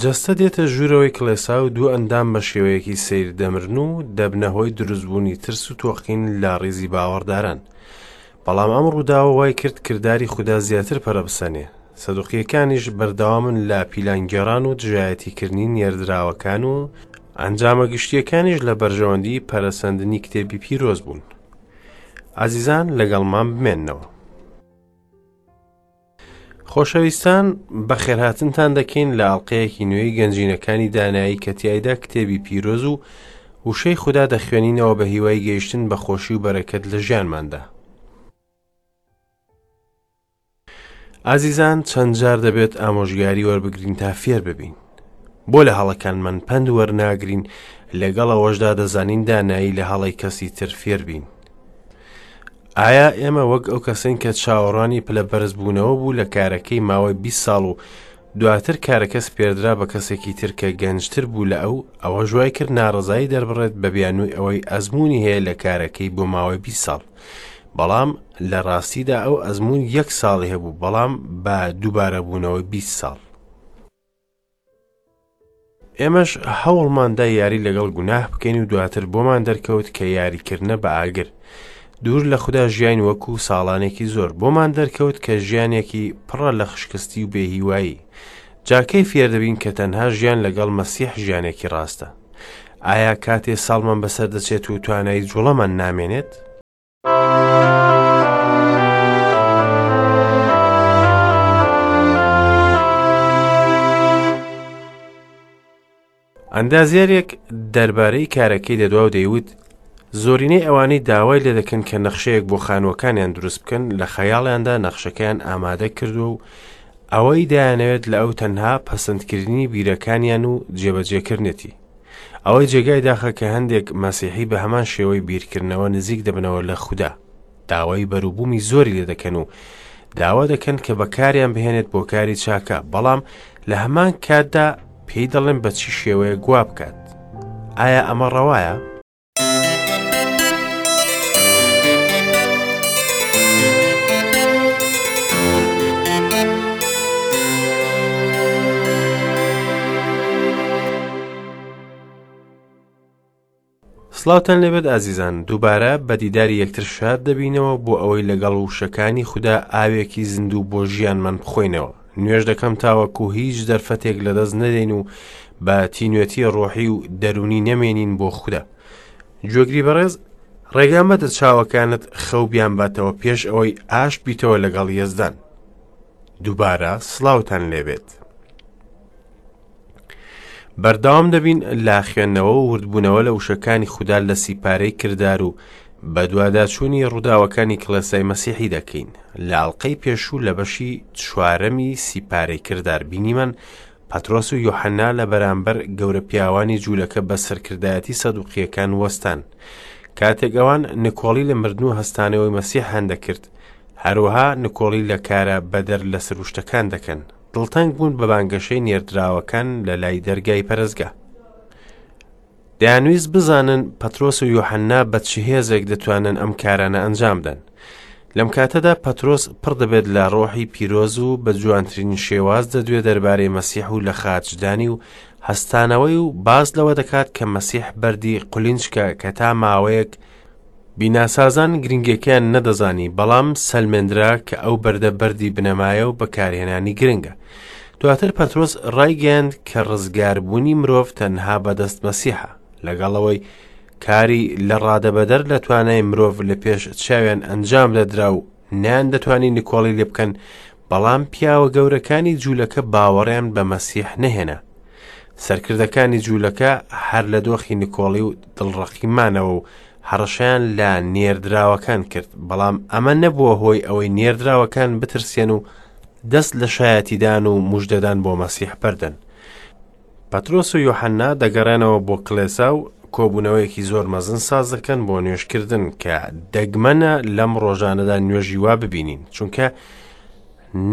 جەستە دێتە ژوورەوەی کڵێسا و دوو ئەندام بە شێوەیەکی سیر دەمرن و دەبنە هۆی دروستبوونی ترس و تۆقین لە ڕیزی باوەڕداران بەڵام ئەم ڕووداوە وای کرد کردداری خوددا زیاتر پەرەبسەنێ سەدوقیەکانیش بەردەوامن لە پیلانگێران و دژایەتیکردنی نێردراوەکان و ئەنجامە گشتیەکانیش لە بەرژەوەندی پەرەسەندنی کتێبی پیرۆز بوون ئازیزان لەگەڵمان بمێنەوە خۆشەویستان بەخێرهاتنتان دەکەین لە ئاڵلقەیەکی نوێی گەنجینەکانی دانایی کە تایدا کتێبی پیرۆز و وشەی خوددا دەخوێنینەوە بە هیوای گەیشتن بە خۆشی و بەرەکەت لە ژیانماندا. ئازیزان چەند جار دەبێت ئامۆژگاری وەربگرین تا فێر ببین بۆ لە هەڵەکانمان پند وەرناگرین لەگەڵ ئەوەشدا دەزانین دانایی لە هەڵی کەسی تر فێر بین ئایا ئێمە وەک ئەو کەسەین کە چاوەڕوانی پلە بەرزبوونەوە بوو لە کارەکەی ماوەی بیست ساڵ و دواتر کارەکە سپێردرا بە کەسێکی تر کە گەنجتر بوو لە ئەو، ئەوەش وای کرد ناڕەزایی دەربڕێت بە بیانووی ئەوەی ئەزموونی هەیە لە کارەکەی بۆ ماوەی بیست ساڵ. بەڵام لە ڕاستیدا ئەو ئەزموون یەک ساڵی هەبوو بەڵام بە دووبارەبوونەوەی بیست ساڵ. ئێمەش هەوڵماندا یاری لەگەڵ گوناه بکەین و دواتر بۆمان دەرکەوت کە یاریکردنە بە ئاگر دوور لە خوددا ژیاین وەکو ساڵانێکی زۆر بۆمان دەرکەوت کە ژیانێکی پڕە لە خشکستی و بێهیوایی جاکەی فێردەبین کە تەنها ژیان لەگەڵ مەسیح ژیانێکی ڕاستە ئایا کاتێ ساڵمان بەسەر دەچێت و توانایی جوڵەمان نامێنێت؟ ئەندازیارێک دەربارەی کارەکەی دەدوا و دەیوت زۆرینەی ئەوانەی داوای لێ دەکەن کە نەخشەیەک بۆ خانووەکانیان دروست بکەن لە خەیاڵیاندا نەخشەکەیان ئامادە کردو و ئەوەی دایانەوێت لە ئەو تەنها پەسەندکردنی بیرەکانیان و جێبەجێکردنێتی ئەوەی جێگای داخە کە هەندێک مەسیحی بە هەمان شێوەی بیرکردنەوە نزیک دەبنەوە لە خودا، داوای بەروبوومی زۆری لێ دەکەن و داوا دەکەن کە بەکاریان بهێنێت بۆ کاری چاکە، بەڵام لە هەمان کاتدا پێی دەڵێن بە چی شێوەیە گوا بکات. ئایا ئەمە ڕەوایە؟ سلاوتان لەبێت ئازیزان دووبارە بە دیداری یەکتر شاد دەبینەوە بۆ ئەوەی لەگەڵ وشەکانی خوددا ئاوێکی زیندوو بۆ ژیانمان بخۆینەوە نوێش دەکەم تاوەکو هیچ دەرفەتێک لەدەست نەدەین و بە تینوێتی ڕۆحی و دەروونی نەمێنین بۆ خوددا گوێگری بەڕێز ڕێگا مەدە چاوەکانت خەو بیان باتەوە پێش ئەوەی ئاش بیتەوە لەگەڵ یەزدان دووبارە سلااوان لێبێت بەرداوام دەبین لا خوێندنەوە و وردبوونەوە لە وشەکانی خوددا لە سیپارەی کردار و بەدواداچوونی ڕووداوەکانی کڵێسای مەسیحی دەکەین لاڵقەی پێشوو لە بەشی چوارەمی سیپارەی کردار بینیمان پەترۆس و یوحەنا لە بەرامبەر گەورە پیاوانی جوولەکە بە سەرکردایەتی سەدوقییەکان وەستان. کاتێک ئەوان نکۆڵی لە مردن و هەستانەوەی مەسیحیان دەکرد، هەروەها نکۆڵی لە کارە بەدەر لە سروشتەکان دەکەن، دڵتەنگ بوون بە بانگەشەی نێردراوەکان لەلای دەرگای پەرستگا. دەیانویست بزانن پەترۆس و یوحەننا بە چ هێزێک دەتوانن ئەم کارانە ئەنجام بدەن. لەم کاتەدا پەترۆس پڕ دەبێت لە ڕۆحی پیرۆز و بە جوانترین شێواز دەدوێ دەربارەی مەسیح و لە خاچدانی و هەستانەوەی و باز لەوە دەکات کە مەسیح بەردی قولینچکە کە تا ماوەیەک بیناسازان گرنگیەکەیان نەدەزانی بەڵام سەلمێندرا کە ئەو بەردە بەردی بنەمایە و بەکارهێنانی گرنگە دواتر پەترۆس ڕایگەیاند کە ڕزگاربوونی مرۆڤ تەنها بەدەست مەسیحە لەگەڵەوەی کاری لە ڕادەبەدەر لە توانای مرۆڤ لە پێش چاویان ئەنجام دەدرا و نیان دەتوانی نکۆڵی لێ بکەن بەڵام پیاوە گەورەکانی جوولەکە باوەڕیان بە مەسیح نەهێنا. سەرکردەکانی جوولەکە هەر لە دۆخی نکۆڵی و دڵڕەقیمانەوە و هەڕەشەیان لە نێردراوەکان کرد بەڵام ئەمە نەبووە هۆی ئەوەی نێردراوەکان بترسێن و دەست لە شایەتیدان و مژدەدان بۆ مەسیح بەردەن پەترۆس و یۆحەننا دەگەڕێنەوە بۆ کڵێسا و کۆبوونەوەیەکی زۆر مەزن ساز دەکەن بۆ نوێژکردن کە دەگمەنە لەم ڕۆژانەدا نوێژی وا ببینین چونکە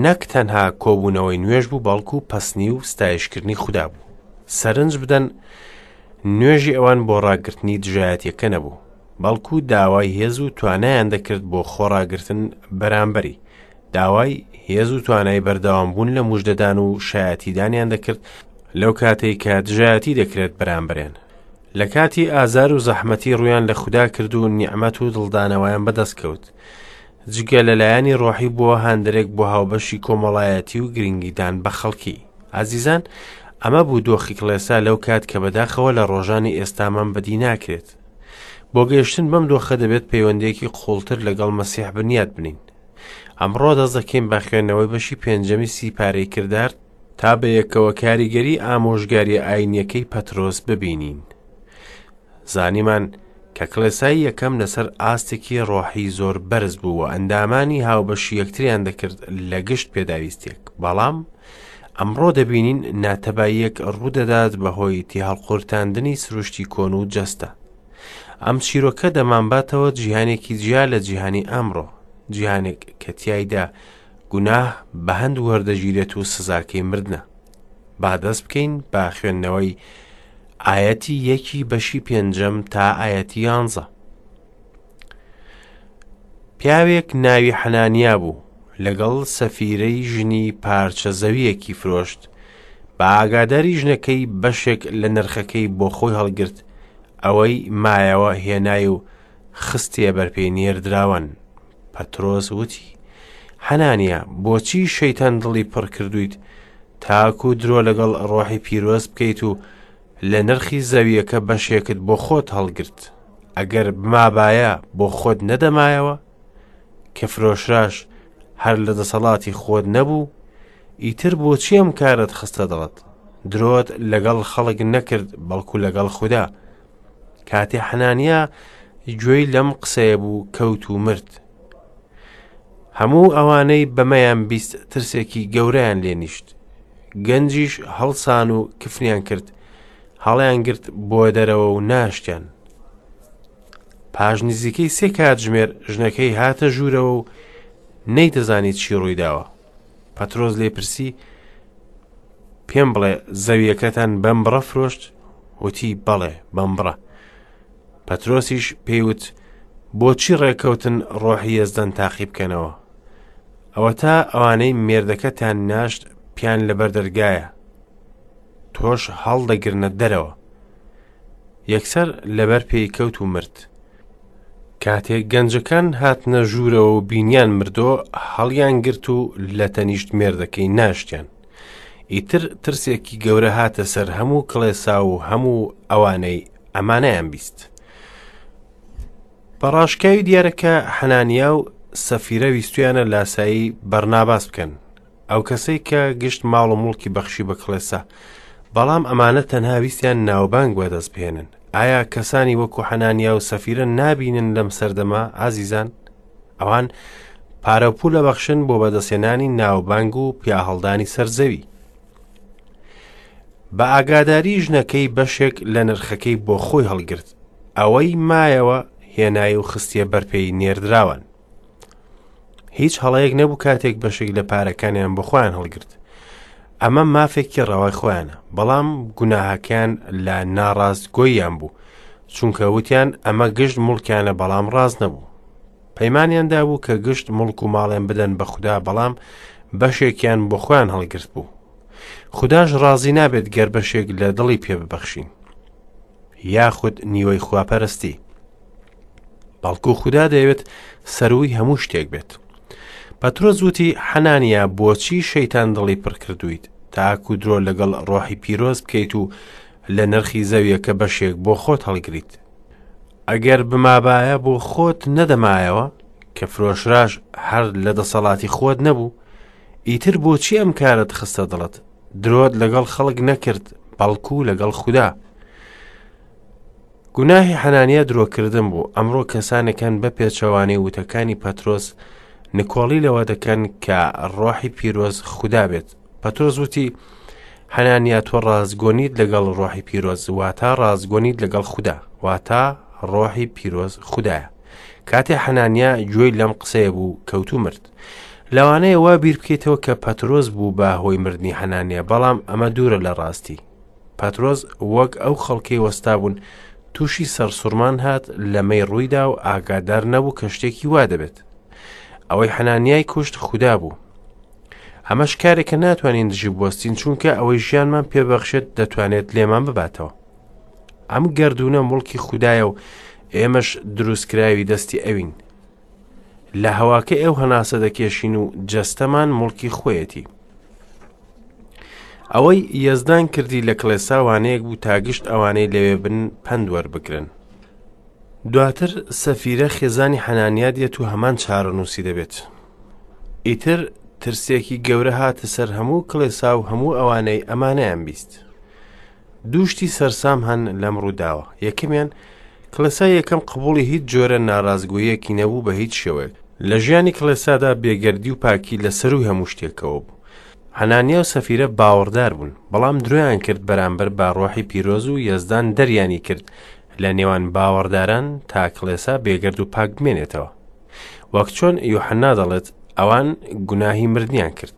نەک تەنها کۆبوونەوەی نوێژ بوو بەڵکو و پەسنی و ستایشکردنی خوددا بوو سەرنج بدەن نوێژی ئەوان بۆ ڕاگررتنی دژایەتەکە نەبوو بەڵکو داوای هێز و توانایان دەکرد بۆ خۆڕاگرتن بەرامبەری داوای هێز و توانای بەردەوامبوون لە مژدەدان و شایەتیدانیان دەکرد لەو کاتەی کە دژایەتی دەکرێت بەرامبەرێن. لە کاتی ئازار و زەحمەتی ڕویان لە خودا کرد و نیعمەت و دڵدانەوەیان بەدەست کەوت. جگە لە لایەنی ڕۆحی بووە هاندەرێک بۆ هاوبەشی کۆمەڵایەتی و گرنگیدان بە خەڵکی. ئازیزان، ئەمە بوو دۆخی کڵێسا لەو کات کە بەداخەوە لە ڕۆژانی ئێستامان بەدی ناکرێت. بۆ گەیشتن بەم دۆخە دەبێت پەیوەندیەکی قوڵتر لەگەڵ مەسیح بنیات بنین. ئەمڕۆ دەست دەکەین بە خوێندنەوەی بەشی پێنجەمی سی پارەی کردار تا بەیەکەوە کاریگەری ئامۆژگاریە ئاینیەکەی پەترۆس ببینین زانیمان کە کڵێسای یەکەم لەسەر ئاستێکی ڕۆحی زۆر بەرز بوو و ئەندامانی هاوبەشی یەکتریان دەکرد لە گشت پێداویستێک بەڵام ئەمڕۆ دەبینین ناتەباییەک ڕوودەدات بەهۆی تێهەڵقورتاندنی سروشتی کۆن و جەستە ئەم چیرۆکە دەمانباتەوە جیهانێکی جیا لە جیهانی ئەمڕۆ، جیهانێک کە تیایدا گوناه بە هەند وەردەگیرێت و سزاکەی مردنە. با دەست بکەین بە خوێندنەوەی ئایەتی یەکی بەشی پێنجەم تا ئایەتی یانزە. پیاوێک ناوی حەنانیا بوو لەگەڵ سەفیرەی ژنی پارچە زەویەکی فرۆشت بە ئاگاداری ژنەکەی بەشێک لە نرخەکەی بۆ خۆی هەڵگرت ئەوەی مایەوە هێنای و خستیە بەرپێی نێردراوەن. پەترۆس وتی، حەنانیا بۆچی شەیتان دڵی پڕ کردویت تاکو درۆ لەگەڵ ڕۆحی پیرۆز بکەیت و لە نرخی زەویەکە بەشێکت بۆ خۆت هەڵگرت ئەگەر بمابایە بۆ خۆت نەدەمایەوە کە فرۆشراش هەر لە دەسەڵاتی خۆت نەبوو ئیتر بۆچی ئەم کارت خستە دڵت درۆت لەگەڵ خەڵک نەکرد بەڵکو لەگەڵ خوددا کاتێ حەنانیا گوێی لەم قسەیە بوو کەوت و مرد هەموو ئەوانەی بەمەیان بیست ترسێکی گەورەیان لێنیشت گەنجیش هەڵسان و کفنیان کرد هەڵیان گرت بۆ دەرەوە و ناشتیان پاش نزیکەی سێ کاتژمێر ژنەکەی هاتە ژوورەوە و نەیدەزانی چی ڕوویداوە پەترۆز لێ پرسی پێم بڵێ زەویەکەتان بەم بڕە فرۆشت وتی بەڵێ بەم بڕە پەترۆسیش پێیوت بۆچی ڕێککەوتن ڕۆحی یەزدەن تاقی بکەنەوە ئەوە تا ئەوانەی مێردەکەتان ناشت پیان لەبەر دەرگایە تۆش هەڵدەگرنە دەرەوە یەکسەر لەبەر پێی کەوت و مرد. کاتێک گەنجەکان هاتنە ژوورەوە و بینیان مردۆ هەڵیان گرت و لە تەنیشت مێردەکەی ناشتیان. ئیتر ترسێکی گەورە هاتە سەر هەموو کڵێسا و هەموو ئەوانەی ئەمانەیان بیست. بەڕاشکاوی دیارەکە حەنانیا و سەفیرە ویستویانە لاسایی بەرناباس بکەن ئەوکەسەی کە گشت ماڵ و موڵکی بەخشی بە کڵێسا بەڵام ئەمانە تەنها ویستیان ناوبانگ بەدەست بهێنن ئایا کەسانی وەکو حەنانیا و سەفیرە نابینن لەم سەردەمە ئازیزان ئەوان پارە و پولە بەخشن بۆ بەدەستێنانی ناوبانگ و پیاهەڵدانی سەرزەوی بە ئاگاداری ژنەکەی بەشێک لە نرخەکەی بۆ خۆی هەڵگرت ئەوەی مایەوە هێنای و خستیە بەرپێی نێردراوان هیچ هەڵەیەک نەبوو کاتێک بەشێک لە پارەکانیان بۆ خۆیان هەڵگرت ئەمە مافێکی ڕەوای خۆیانە بەڵام گوناهەکەیان لە ناڕاست گۆییان بوو چونکە وتیان ئەمە گشت مڵکیانە بەڵام ڕاست نەبوو پەیمانیان دابوو کە گشت مڵک و ماڵێن بدەن بە خوددا بەڵام بەشێکیان بۆ خۆیان هەڵگرت بوو خداش ڕازی نابێت گەر بەشێک لە دڵی پێ ببەخشین یاخود نیوەی خواپەرستی. بەڵکو خودا دەیەوێت سەرووی هەموو شتێک بێت. پەترۆس وتی حەنانیا بۆچی شەیتان دڵی پڕکردویت تاکو درۆ لەگەڵ ڕۆحی پیرۆز بکەیت و لە نرخی زەویەکە بەشێک بۆ خۆت هەڵگریت. ئەگەر بمابایە بۆ خۆت نەدەمایەوە کە فرۆشراش هەر لە دەسەڵاتی خۆت نەبوو، ئیتر بۆچی ئەم کارەت خستە دڵت؟ درۆت لەگەڵ خەڵک نەکرد بەڵکو لەگەڵ خودا گوناهی حەنانیا درۆکردن بوو ئەمڕۆ کەسانێکان بە پێچەوانەی وتەکانی پەترۆس نکۆڵی لەوە دەکەن کە ڕۆحی پیرۆز خودا بێت پەترۆز وتی حەنانیا تۆ ڕازگۆنیت لەگەڵ ڕۆحی پیرۆز واتا ڕازگۆنیت لەگەڵ خودا واتا ڕۆحی پیرۆز خوددایە کاتێ حەنانیا گوێی لەم قسەیە بوو کەوتو مرد لەوانەیە وا بیر بکەیتەوە کە پەترۆس بوو بە هۆی مردنی حەنانیا، بەڵام ئەمە دوورە لە ڕاستی. پەترۆس وەک ئەو خەڵکەی وەستابوون تووشی سەرسوڕمان هات لەمەی ڕوویدا و ئاگادار نەبوو کە شتێکی وا دەبێت. ئەوەی حەنانیای کوشت خودا بوو. ئەمەش کارێکە ناتوانین دژی بوەستین چونکە ئەوەی ژیانمان پێبەخشێت دەتوانێت لێمان بباتەوە. ئەم گردونە مڵکی خوددایە و ئێمەش دروستکراوی دەستی ئەوین. لە هەواکە ئێو هەناسە دەکێشین و جەستەمان مڵکی خۆیەتی ئەوەی یەزدان کردی لە کڵێساوانەیەک بوو تا گشت ئەوانەی لەوێ بن پند وەربگرن دواتر سەفیرە خێزانی حەنانیا دێت و هەمان چارەنووسی دەبێت ئیتر ترسێکی گەورە هاتە سەر هەموو کڵێسا و هەموو ئەوانەی ئەمانەیان بیست دوو شتی سەرسام هەن لەم ڕووداوە، یەکەمیان، کڵێسای یەکەم قبوڵی هیچ جۆرە ناڕاستگۆیەکی نەبوو بە هیچ شێوەیەک، لە ژیانی کڵێسادا بێگەردی و پاکی لە سەرووی هەموو شتێکەوە بوو، حەنانیا و سەفیرە باوەڕدار بوون، بەڵام درۆیان کرد بەرامبەر بە ڕۆحی پیرۆز و یەزدان دەریانی کرد لە نێوان باوەڕداران تا کڵێسا بێگەرد و پاک بمێنێتەوە. وەک چۆن یوحەنا دەڵێت، ئەوان گوناهی مردنیان کرد.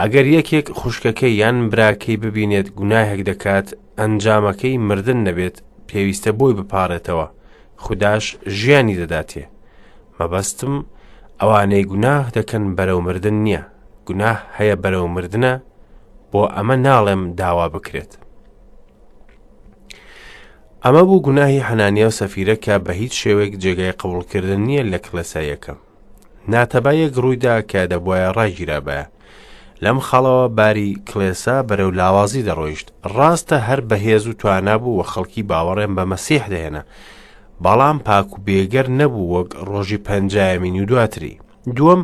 ئەگەر یەکێک خوشکەکەی یان براکەی ببینێت گوناهێک دەکات ئەنجامەکەی مردن نەبێت پێویستە بۆی بپارێتەوە خودداش ژیانی دەداتێ مەبەستم ئەوانەی گوناه دەکەن بەرەو مردن نییە گوناه هەیە بەرەو مردە بۆ ئەمە ناڵێم داوا بکرێت ئەمە بوو گوناهی حەنانیا و سەفیرە کە بە هیچ شێوێک جێگای قبولکردن نییە لە کلەسایەکەم ناتەبایەک ڕوویدا کە دەبواە ڕاگیرابە لەم خاڵەوە باری کلێسا بەرەو لاوازی دەڕۆیشت ڕاستە هەر بەهێز و توانا بوو و خەڵکی باوەڕێن بە مەسیح دەهێنا بەڵام پاک و بێگەر نەبوو وەک ڕۆژی پەنجایمین و دواتری دووەم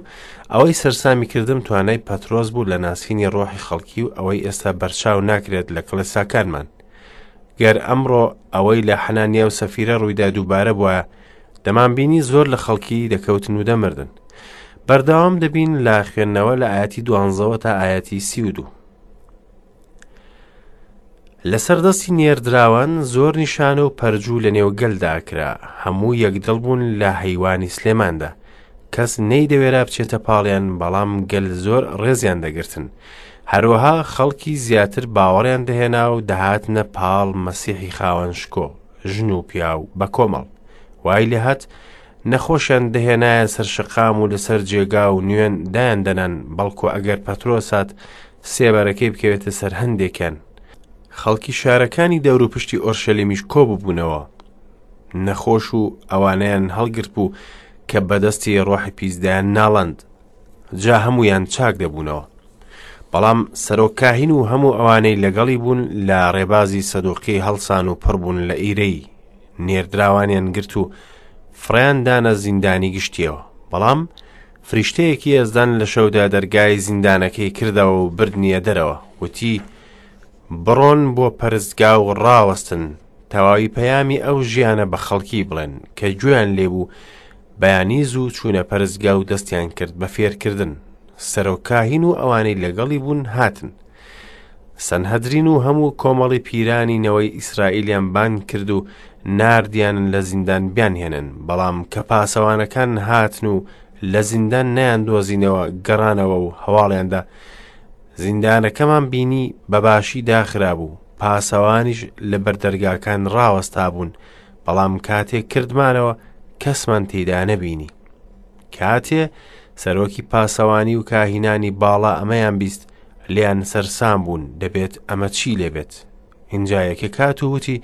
ئەوەی سەرسامی کردم توانای پەترۆز بوو لە ناسینی ڕۆحی خەڵکی و ئەوەی ئێستا بەرچاو ناکرێت لە کلێساکانمان گەر ئەمڕۆ ئەوەی لە حەنانیا و سەفیرە ڕوویدا دووبارە بووە دەمانبینی زۆر لە خەڵکی دەکەوتن و دەمردن بەرداوام دەبین لە خوێندنەوە لە ئاەتی دوانزەوە تا ئاەتی سی و دوو لەسەر دەستی نێردراوان زۆر نیشانە و پەرجوو لە نێو گەلدا کرا هەموو یەکدڵ بوون لە هەیوانی سلێماندا کەس نەیدەوێرا بچێتە پاڵیان بەڵام گەل زۆر ڕێزیان دەگرتن هەروەها خەڵکی زیاتر باوەڕیان دەهێنا و دەهاتنە پاڵ مەسیحی خاوەن شکۆ ژن و پیاو بە کۆمەڵ وای لێهات نەخۆشیان دەهێنایە سەر شقام و لەسەر جێگا و نوێن دایان دەنان بەڵکو ئەگەر پەترۆ سات سێبەرەکەی بکەوێتە سەر هەندێکیان خەڵکی شارەکانی دەوروپشتی ئۆرشەلیمیش کۆ ببوونەوە نەخۆش و ئەوانەیان هەڵگرت بوو کە بەدەستی ڕۆحی پیسدایان ناڵند جا هەموویان چاک دەبوونەوە. بەڵام سەرۆک کاهین و هەموو ئەوانەی لەگەڵی بوون لە ڕێبازی سەدوقی هەڵسان و پڕ بوون لە ئیرەی نێردراوانیان گرت و فڕیان دانە زیندانی گشتیەوە بەڵام فریشتەیەکی ئێزدان لە شەودا دەرگای زیندانەکەی کردەوە و بردنیە دەرەوە وتی بڕۆن بۆ پەرستگا و ڕاوەستن تەواوی پەیامی ئەو ژیانە بە خەڵکی بڵێن کە گوێیان لێبوو بەیانی زوو چوونە پەرستگا و دەستیان کرد بە فێرکردن. سەرۆک کاهین و ئەوانەی لەگەڵی بوون هاتن. سەنهەدرین و هەموو کۆمەڵی پیرانی نەوەی ئیسرائیلیان بان کرد و ناردیانن لە زیندان بیانهێنن، بەڵام کە پاسەوانەکان هاتن و لە زیندان نەیاندۆزینەوە گەڕانەوە و هەواڵیاندا زیندانەکەمان بینی بەباشی داخرابوو، پاسەوانیش لە بەردەرگاکان ڕاوەستا بوون، بەڵام کاتێک کردمانەوە کەسمان تێدا نەبینی کاتێ سەرۆکی پاسەوانی و کاهینانی باڵا ئەمەیان بیست لیان سەرسان بوون دەبێت ئەمە چی لێبێت اینجا یەکە کات و وتی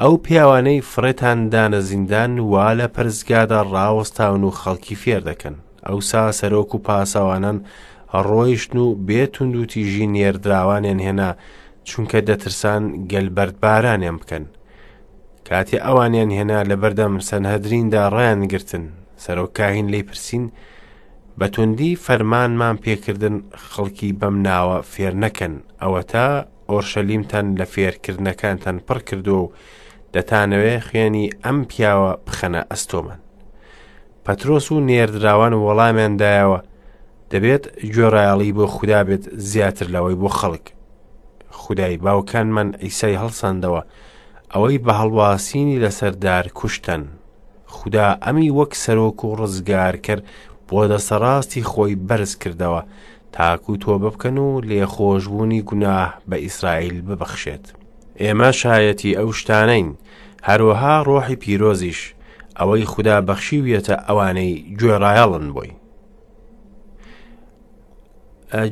ئەو پیاوانەی فڕێتان دانە زیندان وا لە پرزگادا ڕاوەستاون و خەڵکی فێر دەکەن ئەوسا سەرۆک و پاسەوانان ڕۆیشتن و بێتون و تیژی نێردراوانیان هێنا چونکە دەترسان گەل بەردبارانیان بکەن کاتێ ئەوانیان هێنا لەبەردەم سەنهەدریندا ڕایانگرتن، سەرۆک کاهین لێی پرسین، بە توندی فەرمانمان پێکردن خەڵکی بەم ناوە فێر نەکەن، ئەوەتا ئۆرشەلیمتان لە فێرکردنەکانتان پڕ کردووە و دەتانەوێ خوێنی ئەم پیاوە بخەنە ئەستۆمان. پەترۆس و نێردراوان وەڵامیان دایەوە، دەبێت گوێڕایەڵی بۆ خودا بێت زیاتر لەوەی بۆ خەڵک خودای باوکانمان ئیسای هەڵساندەوە ئەوەی بە هەڵواسینی لەسەردار کوشتن خدا ئەمی وەک سەرۆک و ڕزگار کرد بۆ دەسەڕاستی خۆی بەرز کردەوە تاکو تۆ ببکەن و لێخۆشبوونی گوناه بە ئیسرائیل ببەخشێت ئێمە شایەتی ئەو شتانەین هەروەها ڕۆحی پیرۆزیش ئەوەی خوددا بەخشیویەتە ئەوانەی گوێڕایەڵن بۆی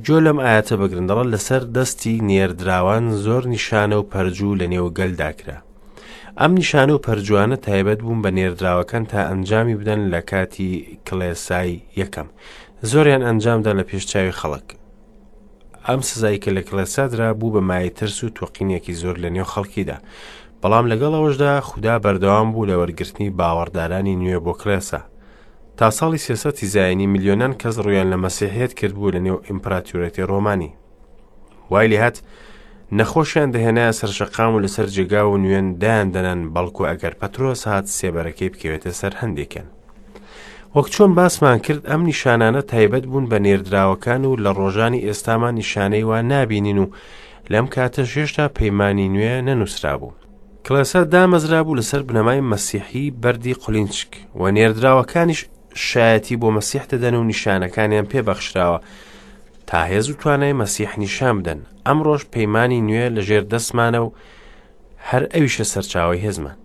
جۆ لەم ئاەتە بگرن دەڵە لەسەر دەستی نێردراوان زۆر نیشانە و پەرجوو لە نێو گەلداکرا ئەم نیشانە و پەرجوانە تایبەت بوون بە نێردراوەکان تا ئەنجامی بدەن لە کاتی کڵێسای یەکەم زۆریان ئەنجامدا لە پێش چاوی خەڵک ئەم سزای کە لە کڵێسادرا بوو بە مای ترس و توقینێکی زۆر لە نێو خەڵکیدا بەڵام لەگەڵ ئەوەشدا خوددا بەردەوام بوو لە وەرگرتنی باوەڕدارانی نوێ بۆ کلێسە تا ساڵی سێ سەد ی زاینی ملیۆنان کەس ڕوویان لە مەسیحیەت کردبوو لە نێو ئیمپراتورێتی ڕۆمانی وای لێهات نەخۆشیان دەهێنایە سەرشەقام و لەسەر جێگا و نوێن دایان دەنان بەڵکو ئەگەر پەترۆس هات سێبەرەکەی بکەوێتە سەر هەندێکیان وەک چۆن باسمان کرد ئەم نیشانانە تایبەت بوون بە نێردراوەکان و لە ڕۆژانی ئێستامان نیشانەی وا نابینین و لەم کاتە شێشتا پەیمانانی نوێ نەنووسرا بوو کڵێسە دامەزرابوو لەسەر بنەمای مەسیحی بەردی قلینچک و نێردراوەکانیش شایەتی بۆ مەسیح دەدەن و نیشانەکانیان پێبەخشراوە تا هێز و توانای مەسیح نیشان بدەن ئەمڕۆژ پەیمانانی نوێ لە ژێر دەستمانە و هەر ئەویشە سەرچاوی هێزمان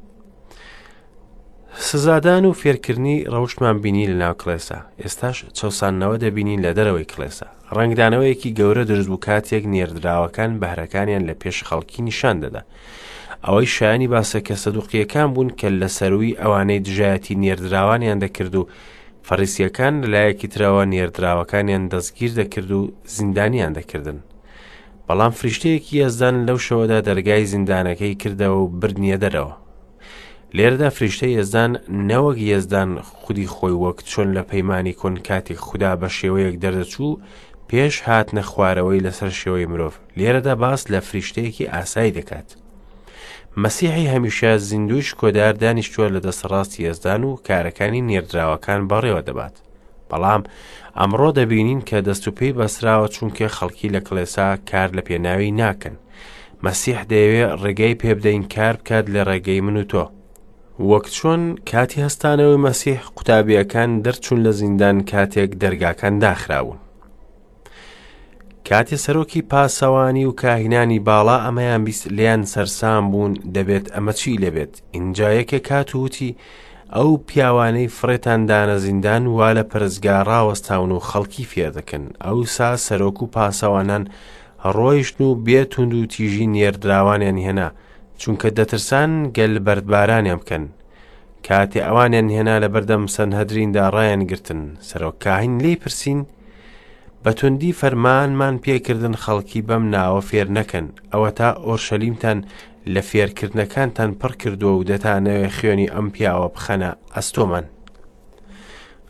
سزادان و فێرکردنی ڕەوشمان بینی لە ناو کلێسا ئێستاش چەسانەوە دەبینین لە دەرەوەی کلێسا ڕنگدانەوەیەکی گەورە دروست بوو کاتێک نێردراوەکان بەهرەکانیان لە پێش خەڵکی نیشان دەدا ئەوەی شایانی باسە کە سەدوقییەکان بوون کە لە سەرووی ئەوانەی دژایەتی نێردراوانیان دەکرد و فەڕیسییەکان لە لایەکی ترەوە نێردراوەکانیان دەستگیر دەکرد و زیندانیان دەکردن بەڵام فریشتەیەکی یەزدان لەو شەوەدا دەرگای زیندانەکەی کردەوە و بردنیە دەرەوە لێرەدا فریشتە یەزدان نەوەک یەزدان خودی خۆی وەک چۆن لە پەیمانانی کۆن کاتێک خوددا بە شێوەیەک دەردەچوو پێش هات نەخوارەوەی لەسەر شێوەی مرۆڤ لێرەدا باس لە فریشتەیەکی ئاسایی دەکات. مەسیحی هەمیشە زیندوی شکۆدار دانیشتووە لە دەسەڕاستی یەزدان و کارەکانی نێردراوەکان بەڕێوە دەبات. بەڵام ئەمڕۆ دەبینین کە دەست و پێی بەسراوە چونکە خەڵکی لە کڵێسا کار لە پێناوی ناکەن. مەسیح دەیەوێ ڕێگەی پێبدەین کار بکات لە ڕێگەی من و تۆ. وەک چۆن کاتی هەستانەوەی مەسیح قوتابیەکان دەرچوون لە زیندان کاتێک دەرگاکان داخراون. کاتێ سەرۆکی پاسەوانی و کاهینانی باڵا ئەمەیان بیست لێیان سەرسام بوون دەبێت ئەمە چی لێبێت ئینجا یەکێک کات وتی ئەو پیاوانەی فڕێتان دانە زیندان وا لە پرزگا ڕاوەستاون و خەڵکی فێر دەکەن ئەو سا سەرۆک و پاسەوانان ڕۆیشتن و بێتوند و تیژی نێردراوانیان هێنا چونکە دەترسان گەل بەردبارانیان بکەن کاتێ ئەوانیان هێنا لە بەردەم سەن هەدریندا ڕایان گرتن سەرۆک کاهین لی پرسین بە توندی فەرمانمان پێکردن خەڵکی بەم ناوە فێر نەکەن ئەوە تا ئۆرشەلیمتان لە فێرکردنەکانتان پڕ کردووە و دەتانەوێ خوێنی ئەم پیاوە بخەنە ئەستۆمان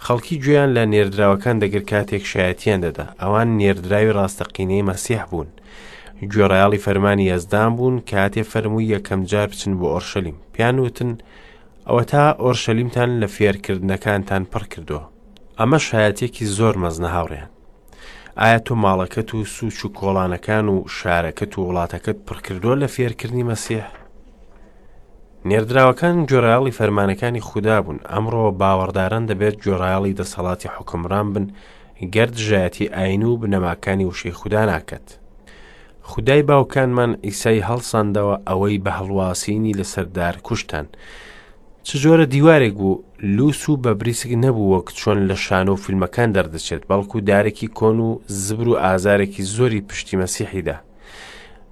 خەڵکی گوێیان لە نێردراوەکان دەگر کاتێک شایەتیان دەدا ئەوان نێردراوی ڕاستەقینەی مەسیح بوون گوێڕایاڵی فەرمانی یەزدان بوون کاتێ فەرمووی یەکەم جار بچن بۆ ئۆرشەلیم پیان وتن ئەوە تا ئۆرشەلیمتان لە فێرکردنەکانتان پڕ کردووە ئەمە شایەتێکی زۆر مەزنە هاوڕێیان. ئایا تۆ ماڵەکەت و سوچ و کۆڵانەکان و شارەکەت و وڵاتەکەت پڕکردووە لە فێرکردنی مەسیح؟ نێردراوەکان گوێڕایەڵی فەرمانەکانی خودا بوون، ئەمڕۆ باوەڕداران دەبێت گوێڕایەڵی دەسەڵاتی حوکمڕان بن گەر دژایەتی ئاین و بنەماکانی وشەی خودا ناکەت. خودای باوکانمان عیسای هەڵساندەوە ئەوەی بە هەڵواسینی لەسەر دار کوشتان. چ جۆرە دیوارێک بوو لوس و بەبریسک نەبوو وەک چۆن لە شانۆ و فیلمەکان دەردەچێت بەڵکو دارێکی کۆن و زبر و ئازارێکی زۆری پشتی مەسیحیدا.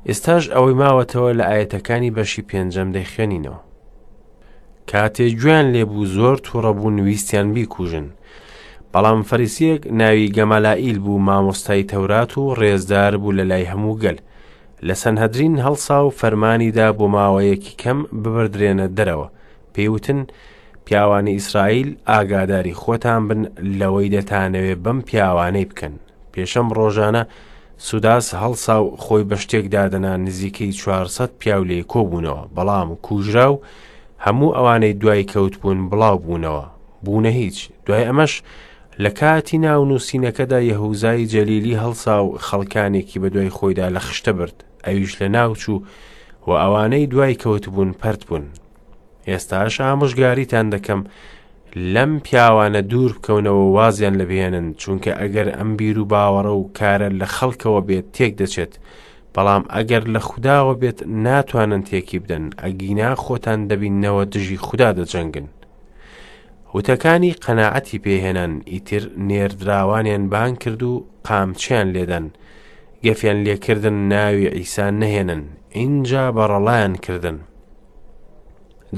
ئێستاش ئەوەی ماوەتەوە لە ئایەتەکانی بەشی پێنجەم دەیخوێنینەوە. کاتێ گوێیان لێبوو زۆر تووڕە بوون ویستیان بیکوژن بەڵام فەریسیەک ناوی گەمەلائیل بوو مامۆستای تەورات و ڕێزدار بوو لە لای هەموو گەل لە سەنهدرین هەڵسا و فەرمانیدا بۆ ماوەیەکی کەم ببردرێنە دەرەوە پێیوتن پیاوانی ئیسرائیل ئاگاداری خۆتان بن لەوەی دەتانەوێ بەم پیاوانەی بکەن پێشەم ڕۆژانە سوداس هەڵسا و خۆی بە شتێک دادەنا نزیکەی چوارسەد پیاو لێی کۆبوونەوە بەڵام کوژرا و هەموو ئەوانەی دوای کەوت بوون بڵاو بوونەوە بوونە هیچ دوای ئەمەش لە کاتی ناو نووسینەکەدا یەهوزای جەلیلی هەڵسا و خەڵکانێکی بە دوای خۆیدا لە خشتە برد ئەویش لە ناوچوو و ئەوانەی دوای کەوت بوون پەرت بوون ئێستاش ئامۆژگاریتان دەکەم لەم پیاوانە دوور بکەونەوە وازیان لە بهێنن چونکە ئەگەر ئەم بیر و باوەڕە و کارە لە خەڵکەوە بێت تێک دەچێت بەڵام ئەگەر لە خودداوە بێت ناتوانن تێکی بدەن ئەگینا خۆتان دەبینەوە دژی خوددا دەجەنگن وتەکانی قەنەعەتی پێهێنان ئیتر نێردراوانیان بان کرد و قامچیان لێدەن گەفیان لێکردن ناوی ئیسان نەهێنن ئینجا بەڕەڵایان کردن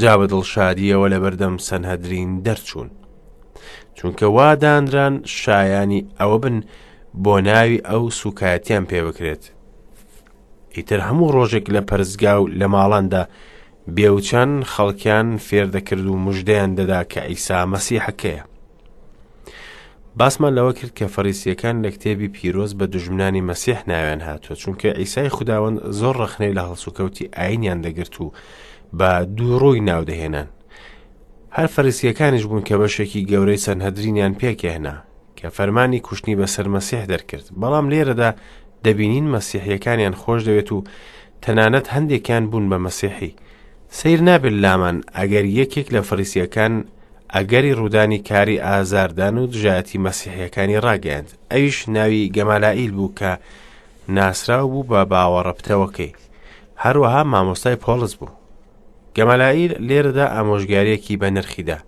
جا بە دڵشادییەوە لە بەردەم سەنهەدرین دەرچوون چونکە وا دانران شایانی ئەوە بن بۆ ناوی ئەو سوکایەتیان پێ بکرێت ئیتر هەموو ڕۆژێک لە پەرستگا و لە ماڵاندا بێوچان خەڵکیان فێردەکرد و مژدەیان دەدا کە ئیسا مەسیحەکەیە باسمان لەوە کرد کە فەریسیەکان لە کتێبی پیرۆز بە دژمنانی مەسیح ناویان هاتووە چونکە ئیسای خداوەند زۆر ڕخنەی لە هەڵسوکەوتی ئاینیان دەگرت و بە دووڕووی ناودەهێنان هەر فەرسیەکانیش بوون کە بەشێکی گەورەی چەند هەدرینیان پێکێهنا کە فەرمانی کوشتنی بەسەر مەسیح دەرکرد بەڵام لێرەدا دەبینین مەسیحیەکانیان خۆش دەوێت و تەنانەت هەندێکیان بوون بە مەسیحی سیر نابێت لامان ئەگەر یەکێک لە فەرسیەکان ئەگەری ڕوودانی کاری ئازاردان و دژایەتی مەسیحیەکانی ڕاگەیاند، ئەویش ناوی گەمالائیل بوو کە ناسراو بوو بە باوەڕە پتەوەکەی، هەروەها مامۆستای پۆڵس بوو. گەمالائیل لێرەدا ئامۆژگاریەکی بە نرخیدا،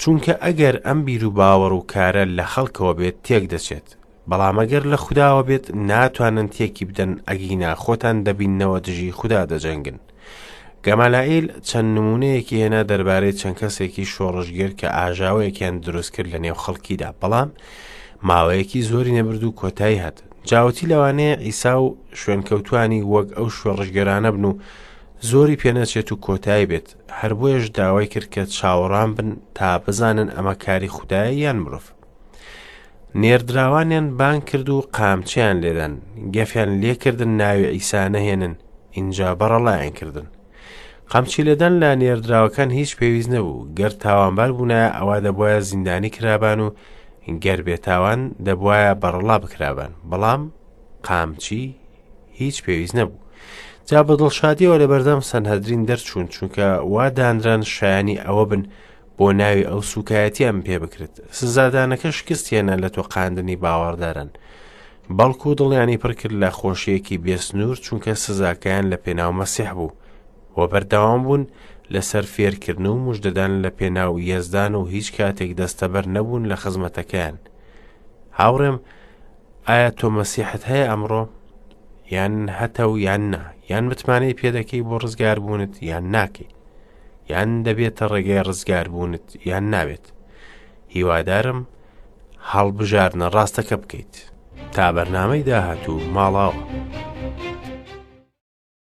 چونکە ئەگەر ئەم بیر و باوەڕ و کارە لە خەڵکەوە بێت تێک دەچێت، بەڵام ئەگەر لە خوداوە بێت ناتوانن تێکی بدەن ئەگینا خۆتان دەبینەوە دژی خوددا دەجەنگن. گەمالائیل چەند نمونەیەکی هێنا دەربارەی چەند کەسێکی شۆڕشگێر کە ئاژاوەیەکیان دروست کرد لە نێو خەڵکیدا بەڵام ماوەیەکی زۆری نەبرد و کۆتایی هات جاوتی لەوانەیە ئیسا و شوێنکەوتانی وەک ئەو شۆڕشگەرانە بن و زۆری پێنەچێت و کۆتایی بێت هەر بۆیەش داوای کرد کە چاوەڕان بن تا بزانن ئەمە کاری خوددایە یان مرۆڤ نێردراوانیان بانگ کرد و قامچیان لێدان گەفیان لێکردن ناوی ئیسا نەهێنن ئینجا بەڕەڵایان کردن قامچی لێدان لە نێردراوەکان هیچ پێویست نەبوو گەر تاوانبار بوونایە ئەوا دەبواە زیندانی کرابان و گەر بێتاوان دەبواە بەڕەڵا بکرابان بەڵام قامچی هیچ پێویست نەبوو جا بە دڵشادیەوە لە بەردەم سەنهدرین دەرچوون چونکە وا دانران شایانی ئەوە بن بۆ ناوی ئەو سوکایەتیان پێ بکرێت سزادانەکە شکست هێنا لە تۆقااندنی باوەڕدارن بەڵکو دڵیانی پڕکرد لە خۆشیەکی بێسنوور چونکە سزاکەیان لە پێناو مەسیح بوو و بەردەوام بوون لەسەر فێرکردن و مژدەدان لە پێناو یەزدان و هیچ کاتێک دەستەبەر نەبوون لە خزمەتەکەیان هاوڕێم ئایا تۆ مەسیحت هەیە ئەمڕۆ یان هەتە و یان نا یان متمانەی پێدەکەی بۆ ڕزگاربوونت یان ناکەیت یان دەبێتە ڕێگای ڕزگاربوونت یان نابێت هیوادارم هەڵبژاردنە ڕاستەکە بکەیت تا بەرنامەی داهاتوو ماڵاوە.